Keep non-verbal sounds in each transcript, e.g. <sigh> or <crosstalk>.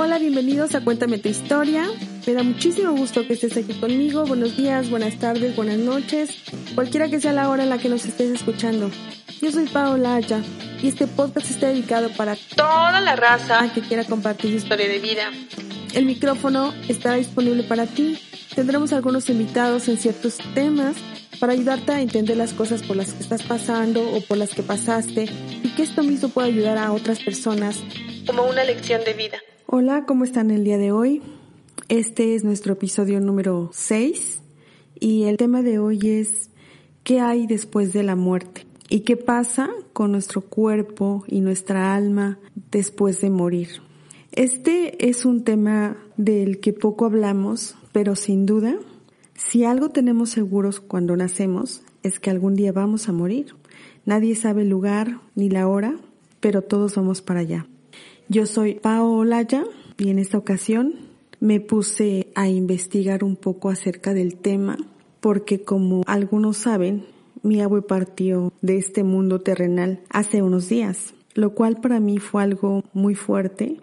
Hola, bienvenidos a Cuéntame tu historia. Me da muchísimo gusto que estés aquí conmigo. Buenos días, buenas tardes, buenas noches, cualquiera que sea la hora en la que nos estés escuchando. Yo soy Paola Aya y este podcast está dedicado para toda la raza que quiera compartir su historia de vida. El micrófono estará disponible para ti. Tendremos algunos invitados en ciertos temas para ayudarte a entender las cosas por las que estás pasando o por las que pasaste y que esto mismo pueda ayudar a otras personas como una lección de vida. Hola, ¿cómo están el día de hoy? Este es nuestro episodio número 6 y el tema de hoy es ¿qué hay después de la muerte? ¿Y qué pasa con nuestro cuerpo y nuestra alma después de morir? Este es un tema del que poco hablamos, pero sin duda si algo tenemos seguros cuando nacemos es que algún día vamos a morir. Nadie sabe el lugar ni la hora, pero todos vamos para allá. Yo soy Pao Olaya y en esta ocasión me puse a investigar un poco acerca del tema porque como algunos saben, mi abue partió de este mundo terrenal hace unos días, lo cual para mí fue algo muy fuerte.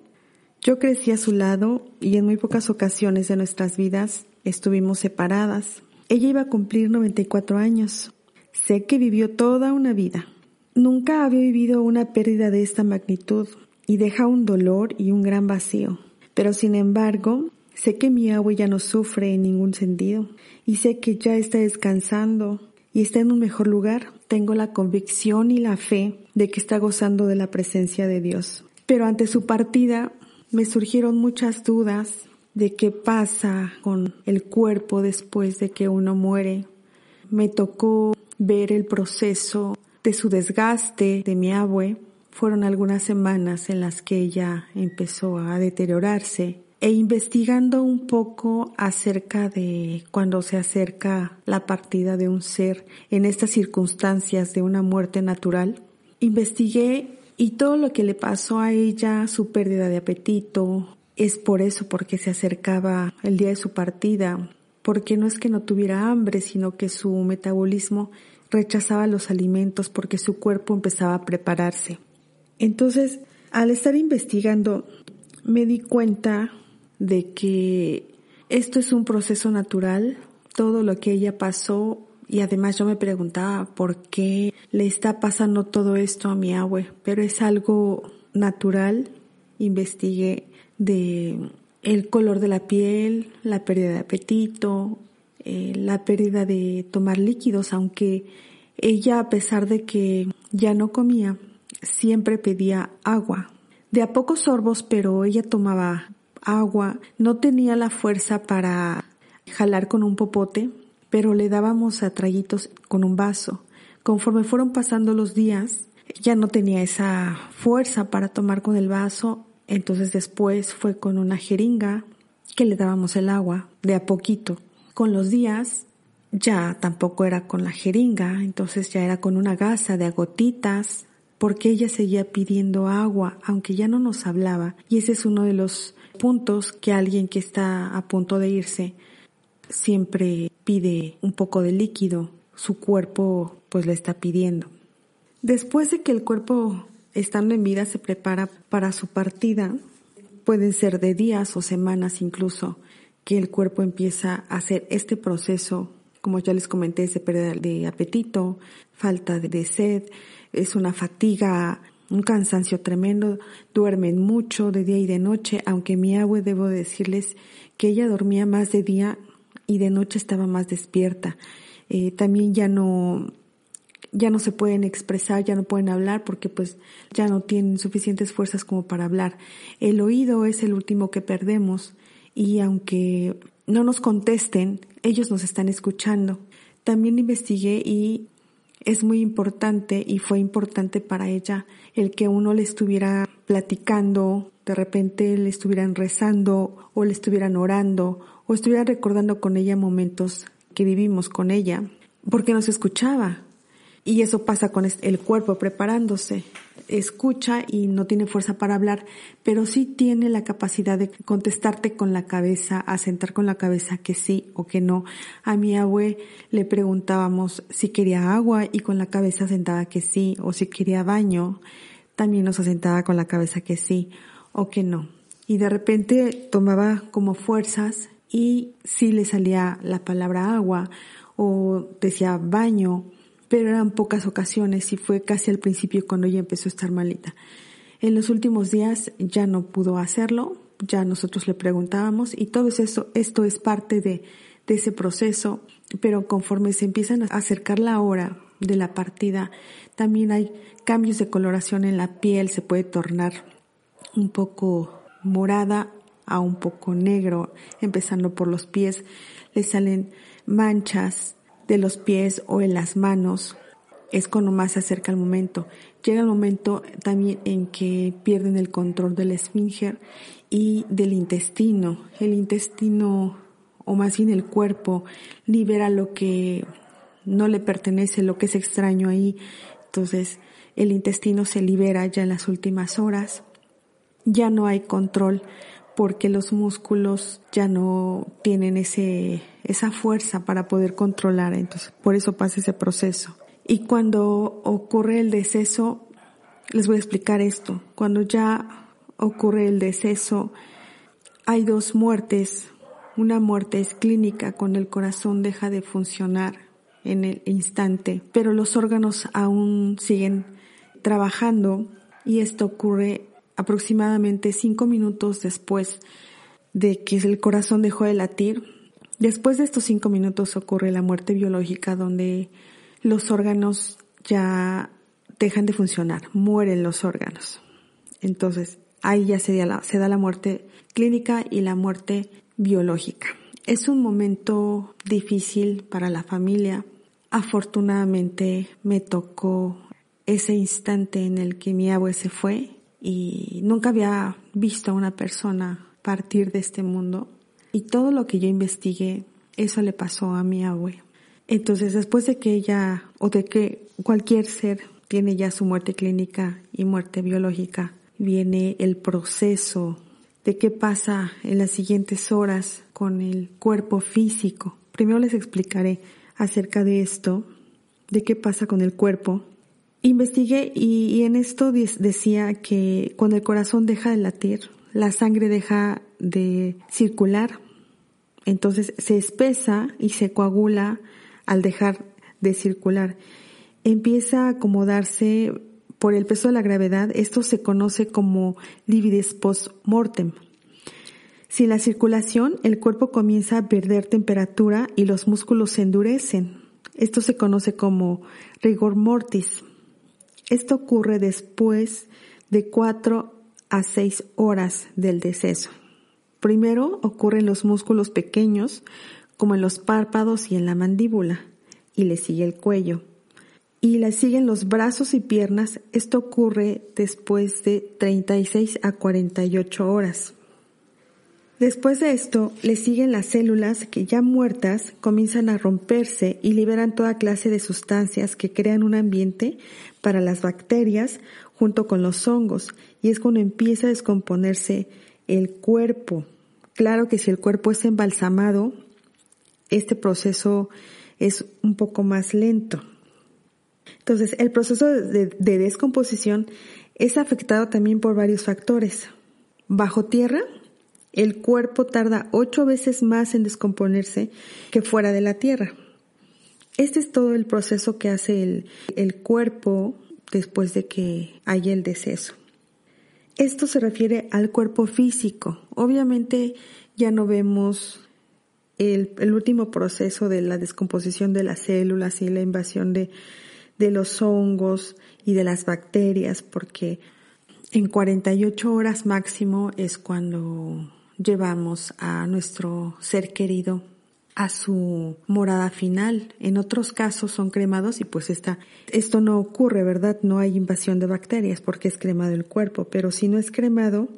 Yo crecí a su lado y en muy pocas ocasiones de nuestras vidas Estuvimos separadas. Ella iba a cumplir 94 años. Sé que vivió toda una vida. Nunca había vivido una pérdida de esta magnitud y deja un dolor y un gran vacío. Pero sin embargo, sé que mi agua ya no sufre en ningún sentido y sé que ya está descansando y está en un mejor lugar. Tengo la convicción y la fe de que está gozando de la presencia de Dios. Pero ante su partida me surgieron muchas dudas de qué pasa con el cuerpo después de que uno muere. Me tocó ver el proceso de su desgaste de mi abue. Fueron algunas semanas en las que ella empezó a deteriorarse e investigando un poco acerca de cuando se acerca la partida de un ser en estas circunstancias de una muerte natural, investigué y todo lo que le pasó a ella, su pérdida de apetito, es por eso, porque se acercaba el día de su partida, porque no es que no tuviera hambre, sino que su metabolismo rechazaba los alimentos porque su cuerpo empezaba a prepararse. Entonces, al estar investigando, me di cuenta de que esto es un proceso natural, todo lo que ella pasó y además yo me preguntaba por qué le está pasando todo esto a mi abue, pero es algo natural. Investigué de el color de la piel, la pérdida de apetito, eh, la pérdida de tomar líquidos, aunque ella a pesar de que ya no comía, siempre pedía agua. De a pocos sorbos, pero ella tomaba agua, no tenía la fuerza para jalar con un popote, pero le dábamos a con un vaso. Conforme fueron pasando los días, ya no tenía esa fuerza para tomar con el vaso entonces después fue con una jeringa que le dábamos el agua de a poquito. Con los días ya tampoco era con la jeringa, entonces ya era con una gasa de agotitas, porque ella seguía pidiendo agua, aunque ya no nos hablaba. Y ese es uno de los puntos que alguien que está a punto de irse siempre pide un poco de líquido, su cuerpo pues le está pidiendo. Después de que el cuerpo estando en vida se prepara para su partida. Pueden ser de días o semanas incluso que el cuerpo empieza a hacer este proceso, como ya les comenté, se pérdida de apetito, falta de sed, es una fatiga, un cansancio tremendo, duermen mucho de día y de noche, aunque mi agua debo decirles que ella dormía más de día y de noche estaba más despierta. Eh, también ya no ya no se pueden expresar, ya no pueden hablar porque pues ya no tienen suficientes fuerzas como para hablar. El oído es el último que perdemos y aunque no nos contesten, ellos nos están escuchando. También investigué y es muy importante y fue importante para ella el que uno le estuviera platicando, de repente le estuvieran rezando o le estuvieran orando o estuvieran recordando con ella momentos que vivimos con ella, porque nos escuchaba, y eso pasa con el cuerpo preparándose. Escucha y no tiene fuerza para hablar, pero sí tiene la capacidad de contestarte con la cabeza, asentar con la cabeza que sí o que no. A mi abue le preguntábamos si quería agua y con la cabeza asentada que sí, o si quería baño, también nos asentaba con la cabeza que sí o que no. y de repente tomaba como fuerzas y sí le salía la palabra agua o decía baño, pero eran pocas ocasiones y fue casi al principio cuando ella empezó a estar malita. En los últimos días ya no pudo hacerlo, ya nosotros le preguntábamos y todo eso, esto es parte de, de ese proceso, pero conforme se empiezan a acercar la hora de la partida, también hay cambios de coloración en la piel, se puede tornar un poco morada a un poco negro, empezando por los pies, le salen manchas de los pies o en las manos, es cuando más se acerca el momento. Llega el momento también en que pierden el control del esfínter y del intestino. El intestino, o más bien el cuerpo, libera lo que no le pertenece, lo que es extraño ahí. Entonces, el intestino se libera ya en las últimas horas. Ya no hay control porque los músculos ya no tienen ese, esa fuerza para poder controlar. Entonces, por eso pasa ese proceso. Y cuando ocurre el deceso, les voy a explicar esto. Cuando ya ocurre el deceso, hay dos muertes. Una muerte es clínica, cuando el corazón deja de funcionar en el instante, pero los órganos aún siguen trabajando y esto ocurre aproximadamente cinco minutos después de que el corazón dejó de latir. Después de estos cinco minutos ocurre la muerte biológica donde los órganos ya dejan de funcionar, mueren los órganos. Entonces, ahí ya se da, la, se da la muerte clínica y la muerte biológica. Es un momento difícil para la familia. Afortunadamente me tocó ese instante en el que mi abue se fue y nunca había visto a una persona partir de este mundo. Y todo lo que yo investigué, eso le pasó a mi abue. Entonces, después de que ella, o de que cualquier ser tiene ya su muerte clínica y muerte biológica, viene el proceso de qué pasa en las siguientes horas con el cuerpo físico. Primero les explicaré acerca de esto, de qué pasa con el cuerpo. Investigué y, en esto decía que cuando el corazón deja de latir, la sangre deja de circular, entonces se espesa y se coagula al dejar de circular. Empieza a acomodarse por el peso de la gravedad, esto se conoce como lividez post-mortem. Sin la circulación, el cuerpo comienza a perder temperatura y los músculos se endurecen. Esto se conoce como rigor mortis. Esto ocurre después de cuatro a seis horas del deceso. Primero ocurren los músculos pequeños, como en los párpados y en la mandíbula, y le sigue el cuello. Y le siguen los brazos y piernas. Esto ocurre después de 36 a 48 horas. Después de esto, le siguen las células que ya muertas comienzan a romperse y liberan toda clase de sustancias que crean un ambiente para las bacterias junto con los hongos y es cuando empieza a descomponerse el cuerpo. Claro que si el cuerpo es embalsamado, este proceso es un poco más lento. Entonces, el proceso de, de descomposición es afectado también por varios factores. Bajo tierra, el cuerpo tarda ocho veces más en descomponerse que fuera de la tierra. Este es todo el proceso que hace el, el cuerpo después de que haya el deceso. Esto se refiere al cuerpo físico. Obviamente ya no vemos el, el, último proceso de la descomposición de las células y la invasión de, de los hongos y de las bacterias, porque en 48 horas máximo es cuando llevamos a nuestro ser querido a su morada final. En otros casos son cremados y pues está, esto no ocurre, ¿verdad? No hay invasión de bacterias porque es cremado el cuerpo, pero si no es cremado,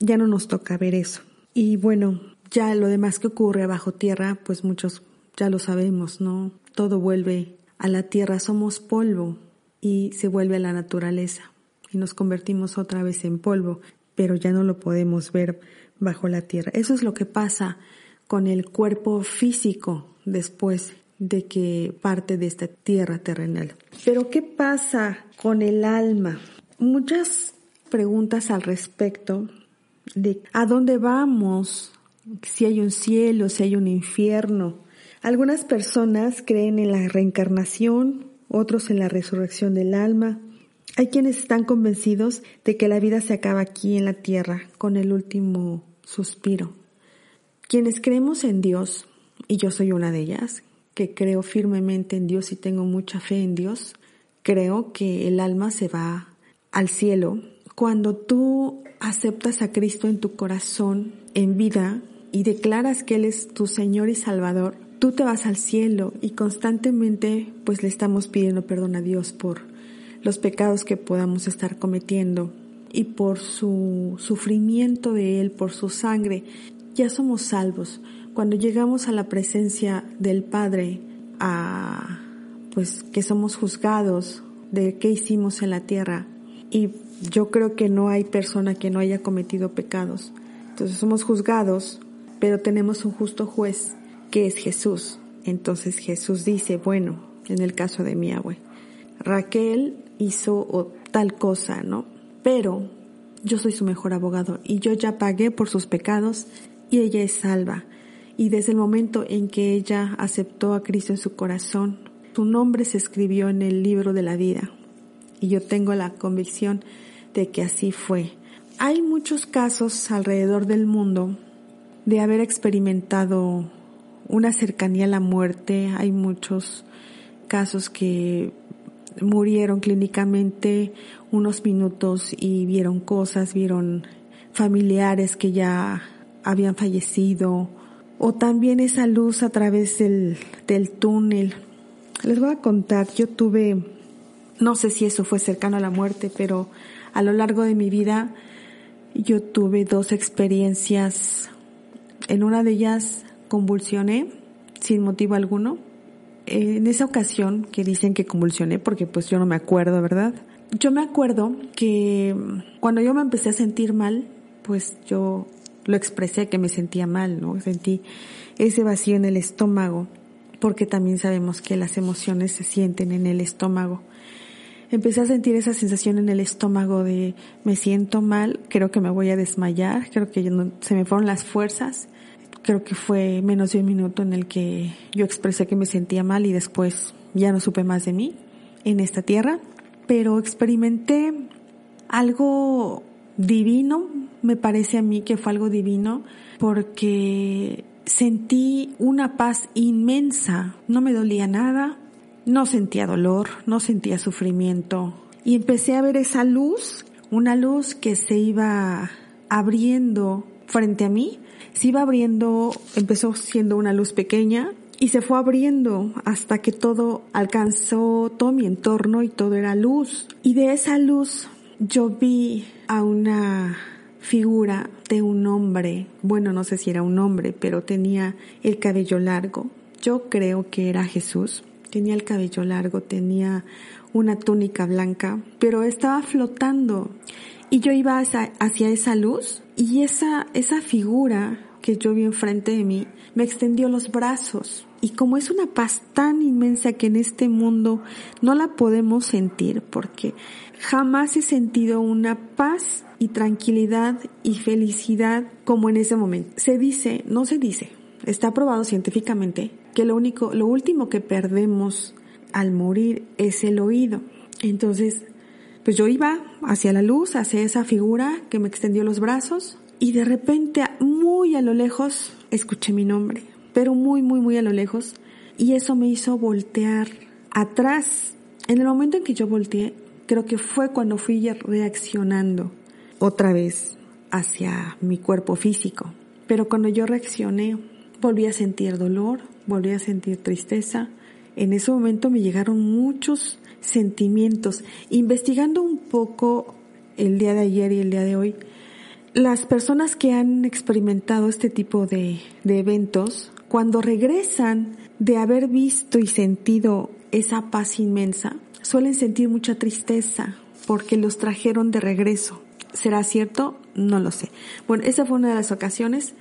ya no nos toca ver eso. Y bueno, ya lo demás que ocurre bajo tierra, pues muchos ya lo sabemos, ¿no? Todo vuelve a la tierra, somos polvo y se vuelve a la naturaleza y nos convertimos otra vez en polvo, pero ya no lo podemos ver bajo la tierra. Eso es lo que pasa con el cuerpo físico después de que parte de esta tierra terrenal. Pero ¿qué pasa con el alma? Muchas preguntas al respecto de a dónde vamos, si hay un cielo, si hay un infierno. Algunas personas creen en la reencarnación, otros en la resurrección del alma. Hay quienes están convencidos de que la vida se acaba aquí en la tierra con el último suspiro. Quienes creemos en Dios, y yo soy una de ellas, que creo firmemente en Dios y tengo mucha fe en Dios, creo que el alma se va al cielo cuando tú aceptas a Cristo en tu corazón en vida y declaras que Él es tu Señor y Salvador, tú te vas al cielo y constantemente pues le estamos pidiendo perdón a Dios por los pecados que podamos estar cometiendo y por su sufrimiento de Él, por su sangre, ya somos salvos. Cuando llegamos a la presencia del Padre, a pues que somos juzgados de qué hicimos en la tierra y yo creo que no hay persona que no haya cometido pecados. Entonces somos juzgados, pero tenemos un justo juez que es Jesús. Entonces Jesús dice, bueno, en el caso de mi abue, Raquel hizo tal cosa, ¿no? Pero yo soy su mejor abogado y yo ya pagué por sus pecados y ella es salva. Y desde el momento en que ella aceptó a Cristo en su corazón, su nombre se escribió en el libro de la vida. Y yo tengo la convicción de que así fue. Hay muchos casos alrededor del mundo de haber experimentado una cercanía a la muerte. Hay muchos casos que murieron clínicamente unos minutos y vieron cosas, vieron familiares que ya habían fallecido o también esa luz a través del, del túnel. Les voy a contar, yo tuve, no sé si eso fue cercano a la muerte, pero a lo largo de mi vida yo tuve dos experiencias. En una de ellas convulsioné sin motivo alguno en esa ocasión que dicen que convulsioné, porque pues yo no me acuerdo, ¿verdad? Yo me acuerdo que cuando yo me empecé a sentir mal, pues yo lo expresé que me sentía mal, ¿no? Sentí ese vacío en el estómago, porque también sabemos que las emociones se sienten en el estómago. Empecé a sentir esa sensación en el estómago de me siento mal, creo que me voy a desmayar, creo que se me fueron las fuerzas creo que fue menos de un minuto en el que yo expresé que me sentía mal y después ya no supe más de mí en esta tierra, pero experimenté algo divino, me parece a mí que fue algo divino, porque sentí una paz inmensa, no me dolía nada, no sentía dolor, no sentía sufrimiento. Y empecé a ver esa luz, una luz que se iba abriendo frente a mí se iba abriendo, empezó siendo una luz pequeña y se fue abriendo hasta que todo alcanzó todo mi entorno y todo era luz. Y de esa luz yo vi a una figura de un hombre, bueno, no sé si era un hombre, pero tenía el cabello largo. Yo creo que era Jesús. Tenía el cabello largo, tenía una túnica blanca, pero estaba flotando. Y yo iba hacia, esa luz y esa, esa figura que yo vi enfrente de mí me extendió los brazos. Y como es una paz tan inmensa que en este mundo no la podemos sentir, porque jamás he sentido una paz y tranquilidad y felicidad como en ese momento. Se dice, no se dice, está probado científicamente que lo único, lo último que perdemos al morir es el oído. Entonces, pues yo iba hacia la luz, hacia esa figura que me extendió los brazos y de repente muy a lo lejos escuché mi nombre, pero muy, muy, muy a lo lejos y eso me hizo voltear atrás. En el momento en que yo volteé, creo que fue cuando fui reaccionando otra vez hacia mi cuerpo físico. Pero cuando yo reaccioné, volví a sentir dolor, volví a sentir tristeza. En ese momento me llegaron muchos sentimientos. Investigando un poco el día de ayer y el día de hoy, las personas que han experimentado este tipo de, eventos, cuando regresan de haber visto y sentido esa paz inmensa, suelen sentir mucha tristeza porque los trajeron de regreso. ¿Será cierto? No lo sé. Bueno, esa fue una de las ocasiones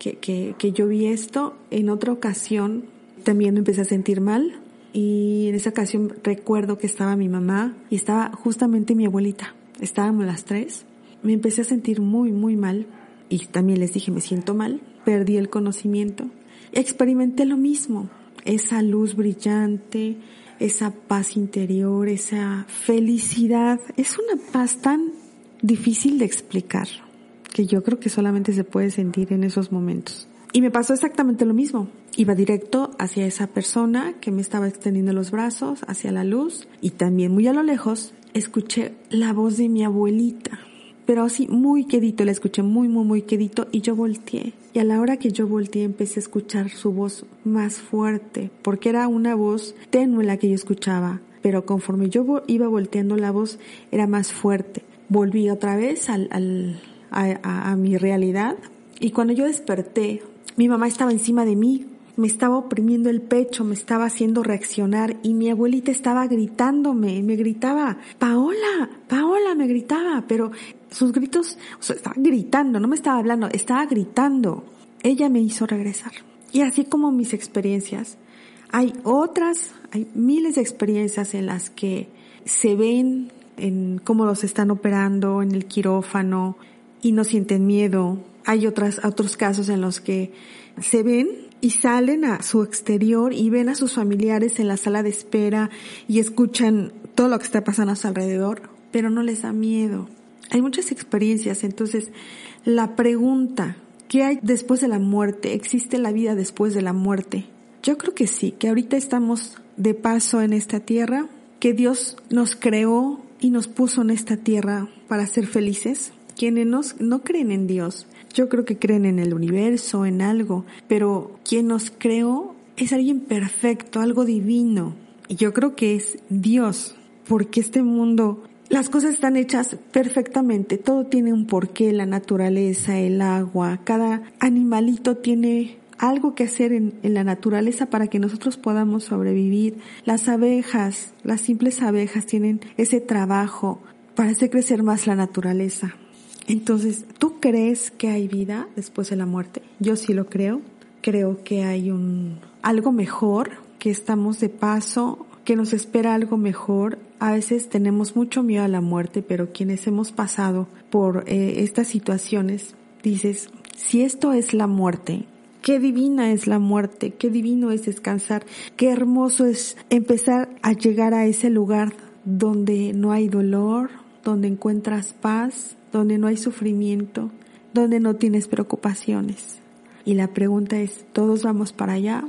que, que, que yo vi esto. En otra ocasión también me empecé a sentir mal y en esa ocasión recuerdo que estaba mi mamá y estaba justamente mi abuelita. Estábamos las tres. Me empecé a sentir muy, muy mal y también les dije, me siento mal, perdí el conocimiento. Experimenté lo mismo, esa luz brillante, esa paz interior, esa felicidad. Es una paz tan difícil de explicar que yo creo que solamente se puede sentir en esos momentos. Y me pasó exactamente lo mismo. Iba directo hacia esa persona que me estaba extendiendo los brazos, hacia la luz, y también muy a lo lejos escuché la voz de mi abuelita. Pero así muy quedito, la escuché muy, muy, muy quedito y yo volteé. Y a la hora que yo volteé empecé a escuchar su voz más fuerte, porque era una voz tenue la que yo escuchaba. Pero conforme yo iba volteando la voz era más fuerte. Volví otra vez al, a, a mi realidad y cuando yo desperté mi mamá estaba encima de mí, me estaba oprimiendo el pecho, me estaba haciendo reaccionar y mi abuelita estaba gritándome, me gritaba, Paola, Paola, me gritaba, pero sus gritos, o sea, estaba gritando, no me estaba hablando, estaba gritando. Ella me hizo regresar. Y así como mis experiencias, hay otras, hay miles de experiencias en las que se ven en cómo los están operando en el quirófano y no sienten miedo, hay otras, otros casos en los que se ven y salen a su exterior y ven a sus familiares en la sala de espera y escuchan todo lo que está pasando a su alrededor, pero no les da miedo. Hay muchas experiencias, entonces la pregunta, ¿qué hay después de la muerte? ¿Existe la vida después de la muerte? Yo creo que sí, que ahorita estamos de paso en esta tierra, que Dios nos creó y nos puso en esta tierra para ser felices. Quienes no creen en Dios yo creo que creen en el universo, en algo, pero quien nos creó es alguien perfecto, algo divino. Y yo creo que es Dios, porque este mundo, las cosas están hechas perfectamente, todo tiene un porqué, la naturaleza, el agua, cada animalito tiene algo que hacer en, en, la naturaleza para que nosotros podamos sobrevivir. Las abejas, las simples abejas tienen ese trabajo para hacer crecer más la naturaleza. Entonces, ¿tú crees que hay vida después de la muerte? Yo sí lo creo. Creo que hay un algo mejor, que estamos de paso, que nos espera algo mejor. A veces tenemos mucho miedo a la muerte, pero quienes hemos pasado por eh, estas situaciones, dices, si esto es la muerte, Qué divina es la muerte, qué divino es descansar, qué hermoso es empezar a llegar a ese lugar donde no hay dolor, donde encuentras paz, donde no hay sufrimiento, donde no tienes preocupaciones. Y la pregunta es, ¿todos vamos para allá?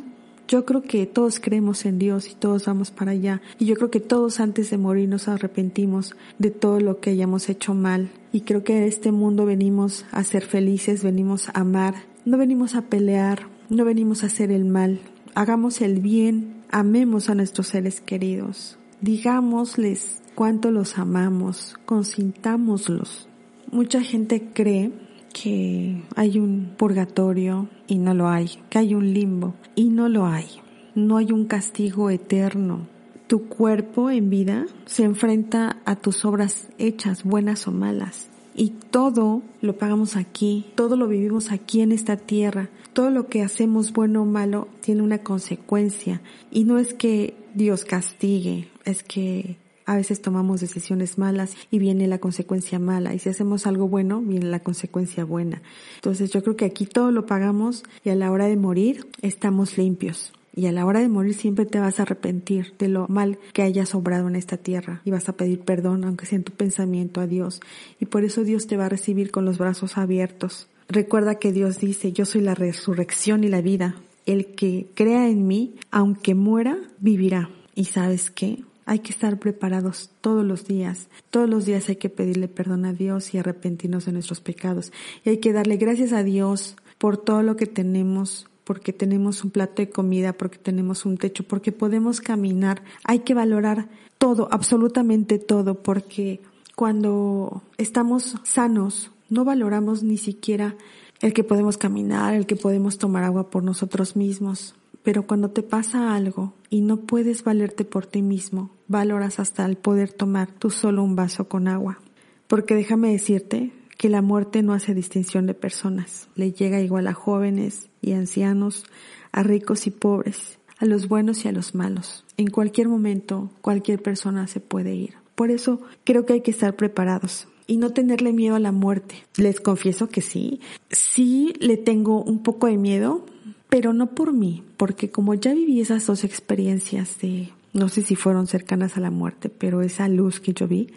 Yo creo que todos creemos en Dios y todos vamos para allá. Y yo creo que todos antes de morir nos arrepentimos de todo lo que hayamos hecho mal. Y creo que a este mundo venimos a ser felices, venimos a amar, no venimos a pelear, no venimos a hacer el mal. Hagamos el bien, amemos a nuestros seres queridos. Digámosles cuánto los amamos, consintámoslos. Mucha gente cree que hay un purgatorio y no lo hay, que hay un limbo y no lo hay. No hay un castigo eterno. Tu cuerpo en vida se enfrenta a tus obras hechas, buenas o malas. Y todo lo pagamos aquí, todo lo vivimos aquí en esta tierra. Todo lo que hacemos bueno o malo tiene una consecuencia. Y no es que Dios castigue, es que a veces tomamos decisiones malas y viene la consecuencia mala. Y si hacemos algo bueno, viene la consecuencia buena. Entonces yo creo que aquí todo lo pagamos y a la hora de morir estamos limpios. Y a la hora de morir siempre te vas a arrepentir de lo mal que hayas obrado en esta tierra y vas a pedir perdón, aunque sea en tu pensamiento a Dios. Y por eso Dios te va a recibir con los brazos abiertos. Recuerda que Dios dice, yo soy la resurrección y la vida. El que crea en mí, aunque muera, vivirá. ¿Y sabes qué? Hay que estar preparados todos los días. Todos los días hay que pedirle perdón a Dios y arrepentirnos de nuestros pecados. Y hay que darle gracias a Dios por todo lo que tenemos, porque tenemos un plato de comida, porque tenemos un techo, porque podemos caminar. Hay que valorar todo, absolutamente todo, porque cuando estamos sanos, no valoramos ni siquiera el que podemos caminar, el que podemos tomar agua por nosotros mismos. Pero cuando te pasa algo y no puedes valerte por ti mismo, valoras hasta el poder tomar tú solo un vaso con agua. Porque déjame decirte que la muerte no hace distinción de personas. Le llega igual a jóvenes y ancianos, a ricos y pobres, a los buenos y a los malos. En cualquier momento, cualquier persona se puede ir. Por eso creo que hay que estar preparados. y no tenerle miedo a la muerte. Les confieso que sí, sí le tengo un poco de miedo, pero no por mí, porque como ya viví esas dos experiencias de, no sé si fueron cercanas a la muerte, pero esa luz que yo vi,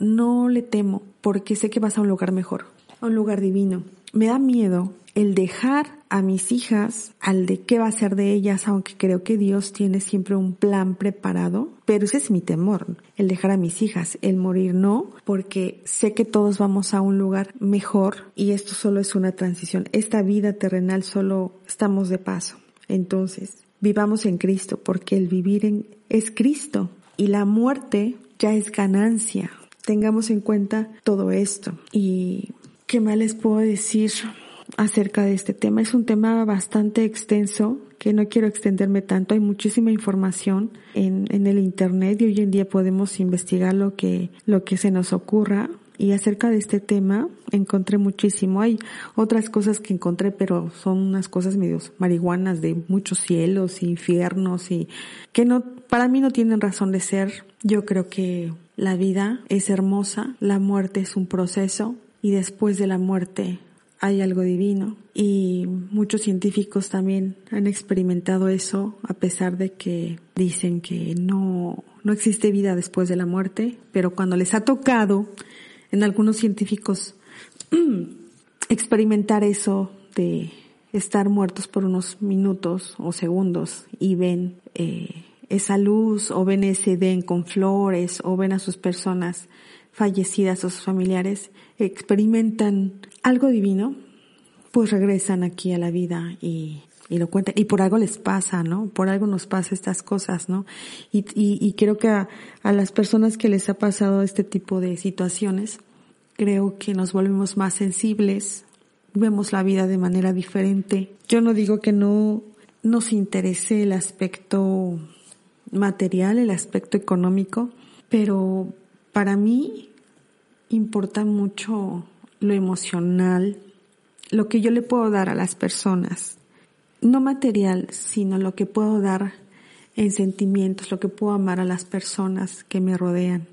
no le temo, porque sé que vas a un lugar mejor, a un lugar divino. Me da miedo el dejar a mis hijas al de qué va a ser de ellas, aunque creo que Dios tiene siempre un plan preparado, pero ese es mi temor, el dejar a mis hijas, el morir no, porque sé que todos vamos a un lugar mejor y esto solo es una transición, esta vida terrenal solo estamos de paso. Entonces, vivamos en Cristo, porque el vivir en, es Cristo y la muerte ya es ganancia. Tengamos en cuenta todo esto. Y qué más les puedo decir acerca de este tema. Es un tema bastante extenso que no quiero extenderme tanto. Hay muchísima información en, en el internet y hoy en día podemos investigar lo que, lo que se nos ocurra. Y acerca de este tema encontré muchísimo. Hay otras cosas que encontré, pero son unas cosas medio marihuanas de muchos cielos, infiernos y que no, para mí no tienen razón de ser. Yo creo que la vida es hermosa, la muerte es un proceso y después de la muerte hay algo divino. Y muchos científicos también han experimentado eso a pesar de que dicen que no, no existe vida después de la muerte, pero cuando les ha tocado en algunos científicos <clears throat> experimentar eso de estar muertos por unos minutos o segundos y ven eh, esa luz o ven ese Edén con flores o ven a sus personas fallecidas o sus familiares, experimentan algo divino, pues regresan aquí a la vida y, y lo cuentan. Y por algo les pasa, ¿no? Por algo nos pasa estas cosas, ¿no? Y, y, y creo que a, a las personas que les ha pasado este tipo de situaciones, creo que nos volvemos más sensibles, vemos la vida de manera diferente. Yo no digo que no nos interese el aspecto material, el aspecto económico, pero para mí importa mucho lo emocional, lo que yo le puedo dar a las personas. No material, sino lo que puedo dar en sentimientos, lo que puedo amar a las personas que me rodean.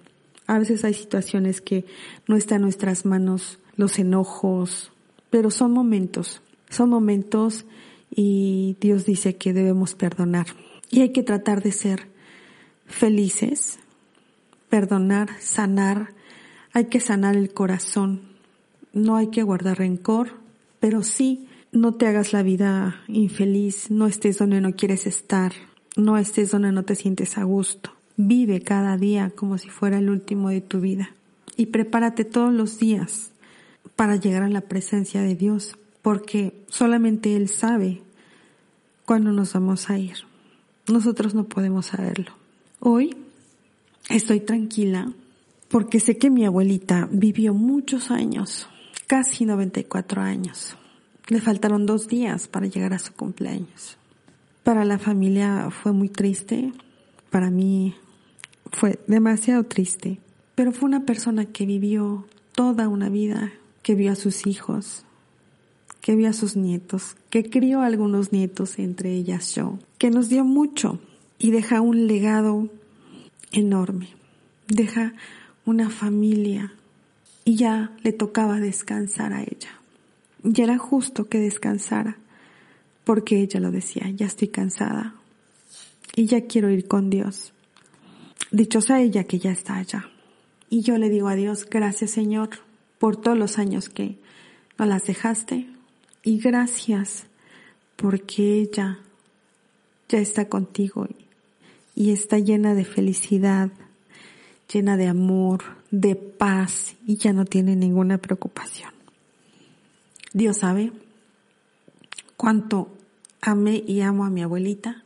A veces hay situaciones que no están en nuestras manos, los enojos, pero son momentos, son momentos y Dios dice que debemos perdonar. Y hay que tratar de ser felices, perdonar, sanar, hay que sanar el corazón, no hay que guardar rencor, pero sí no te hagas la vida infeliz, no estés donde no quieres estar, no estés donde no te sientes a gusto. Vive cada día como si fuera el último de tu vida y prepárate todos los días para llegar a la presencia de Dios, porque solamente Él sabe cuándo nos vamos a ir. Nosotros no podemos saberlo. Hoy estoy tranquila porque sé que mi abuelita vivió muchos años, casi 94 años. Le faltaron dos días para llegar a su cumpleaños. Para la familia fue muy triste, para mí fue demasiado triste, pero fue una persona que vivió toda una vida, que vio a sus hijos, que vio a sus nietos, que crió a algunos nietos, entre ellas yo, que nos dio mucho y deja un legado enorme. Deja una familia y ya le tocaba descansar a ella. Ya era justo que descansara porque ella lo decía, ya estoy cansada y ya quiero ir con Dios. Dichosa ella que ya está allá. Y yo le digo a Dios, gracias Señor por todos los años que no las dejaste y gracias porque ella ya está contigo y está llena de felicidad, llena de amor, de paz y ya no tiene ninguna preocupación. Dios sabe cuánto amé y amo a mi abuelita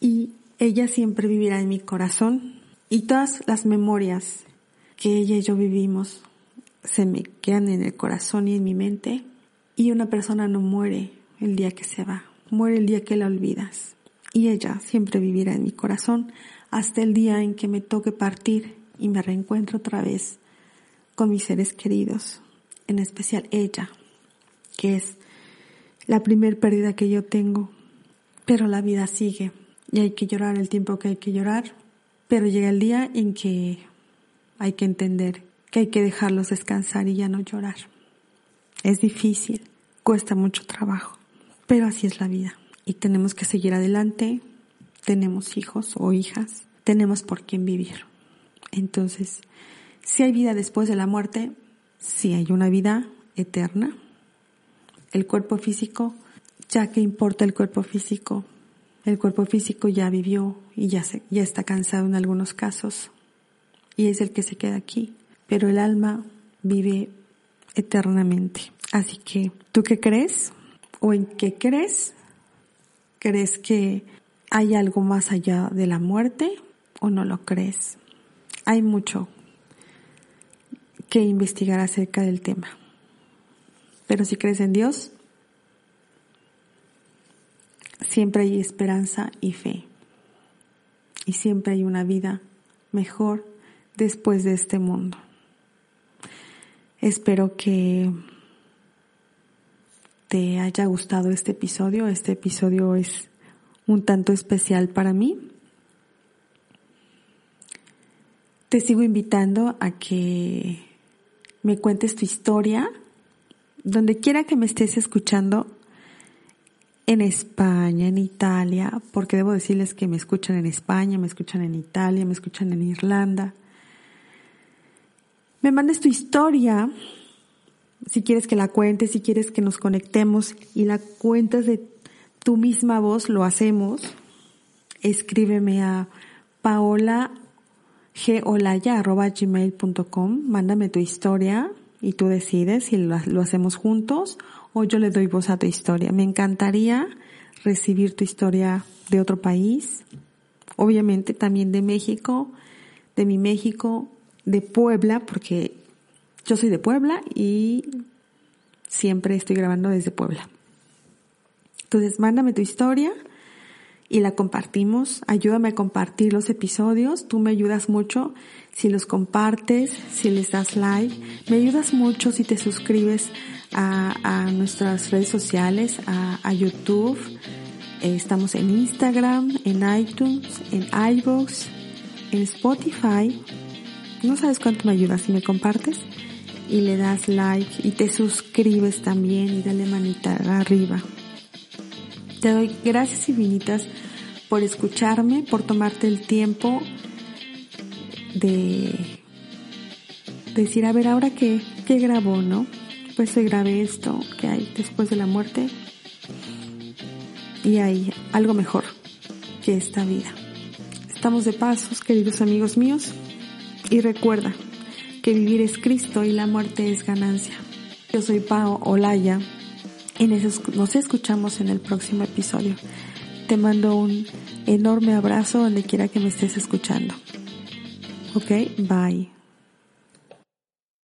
y ella siempre vivirá en mi corazón y todas las memorias que ella y yo vivimos se me quedan en el corazón y en mi mente y una persona no muere el día que se va, muere el día que la olvidas y ella siempre vivirá en mi corazón hasta el día en que me toque partir y me reencuentro otra vez con mis seres queridos, en especial ella, que es la primer pérdida que yo tengo, pero la vida sigue y hay que llorar el tiempo que hay que llorar, pero llega el día en que hay que entender que hay que dejarlos descansar y ya no llorar. Es difícil, cuesta mucho trabajo, pero así es la vida. Y tenemos que seguir adelante, tenemos hijos o hijas, tenemos por quién vivir. Entonces, si hay vida después de la muerte, si hay una vida eterna. El cuerpo físico, ya que importa el cuerpo físico, el cuerpo físico ya vivió y ya, se, ya está cansado en algunos casos y es el que se queda aquí, pero el alma vive eternamente. Así que, ¿tú qué crees? ¿O en qué crees? ¿Crees que hay algo más allá de la muerte o no lo crees? Hay mucho que investigar acerca del tema. Pero si crees en Dios, siempre hay esperanza y fe. Y siempre hay una vida mejor después de este mundo. Espero que te haya gustado este episodio. Este episodio es un tanto especial para mí. Te sigo invitando a que me cuentes tu historia, donde quiera que me estés escuchando, en España, en Italia, porque debo decirles que me escuchan en España, me escuchan en Italia, me escuchan en Irlanda. Me mandes tu historia, si quieres que la cuentes, si quieres que nos conectemos y la cuentas de tu misma voz, lo hacemos. Escríbeme a paola mándame tu historia y tú decides si lo, hacemos juntos o yo le doy voz a tu historia. Me encantaría recibir tu historia de otro país, obviamente también de México, de mi México, de Puebla, porque yo soy de Puebla y siempre estoy grabando desde Puebla. Entonces, mándame tu historia y la compartimos. Ayúdame a compartir los episodios. Tú me ayudas mucho si los compartes, si les das like. Me ayudas mucho si te suscribes a, nuestras redes sociales, a, YouTube. Eh, estamos en Instagram, en iTunes, en iVoox, en Spotify. No sabes cuánto me ayudas si me compartes y le das like y te suscribes también y dale manita arriba. Te doy gracias infinitas por escucharme, por tomarte el tiempo de decir, a ver, ahora qué, qué grabó, ¿no? Pues se grabé esto que hay después de la muerte y hay algo mejor que esta vida. Estamos de pasos, queridos amigos míos, y recuerda que vivir es Cristo y la muerte es ganancia. Yo soy Pao Olaya nos escuchamos en el próximo episodio. Te mando un enorme abrazo donde quiera que me estés escuchando. Ok, bye.